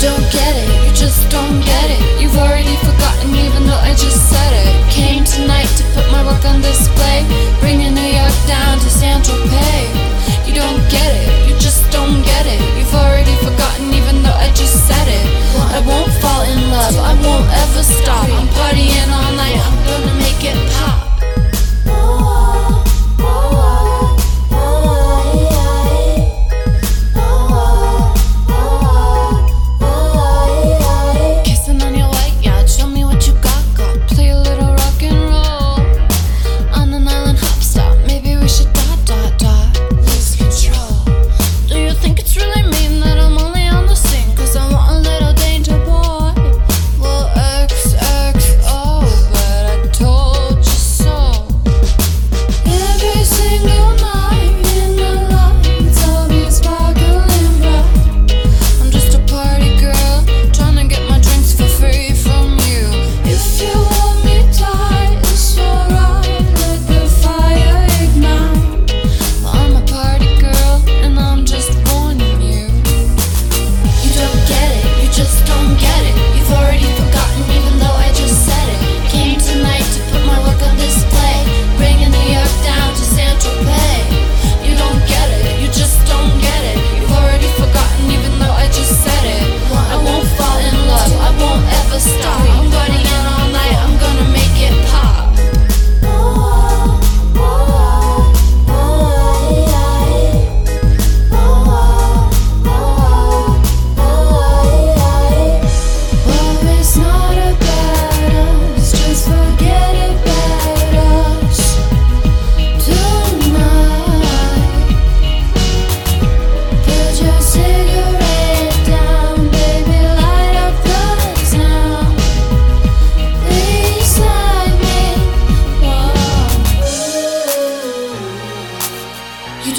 don't get it, you just don't get it. You've already forgotten even though I just said it. Came tonight to put my work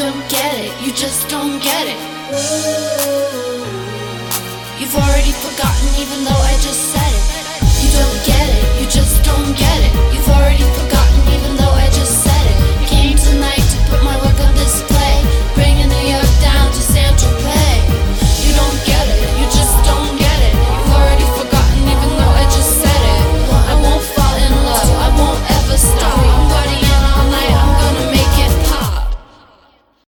don't get it, you just don't get it. You've already forgotten, even though I just said it. You don't get it, you just don't get it. You've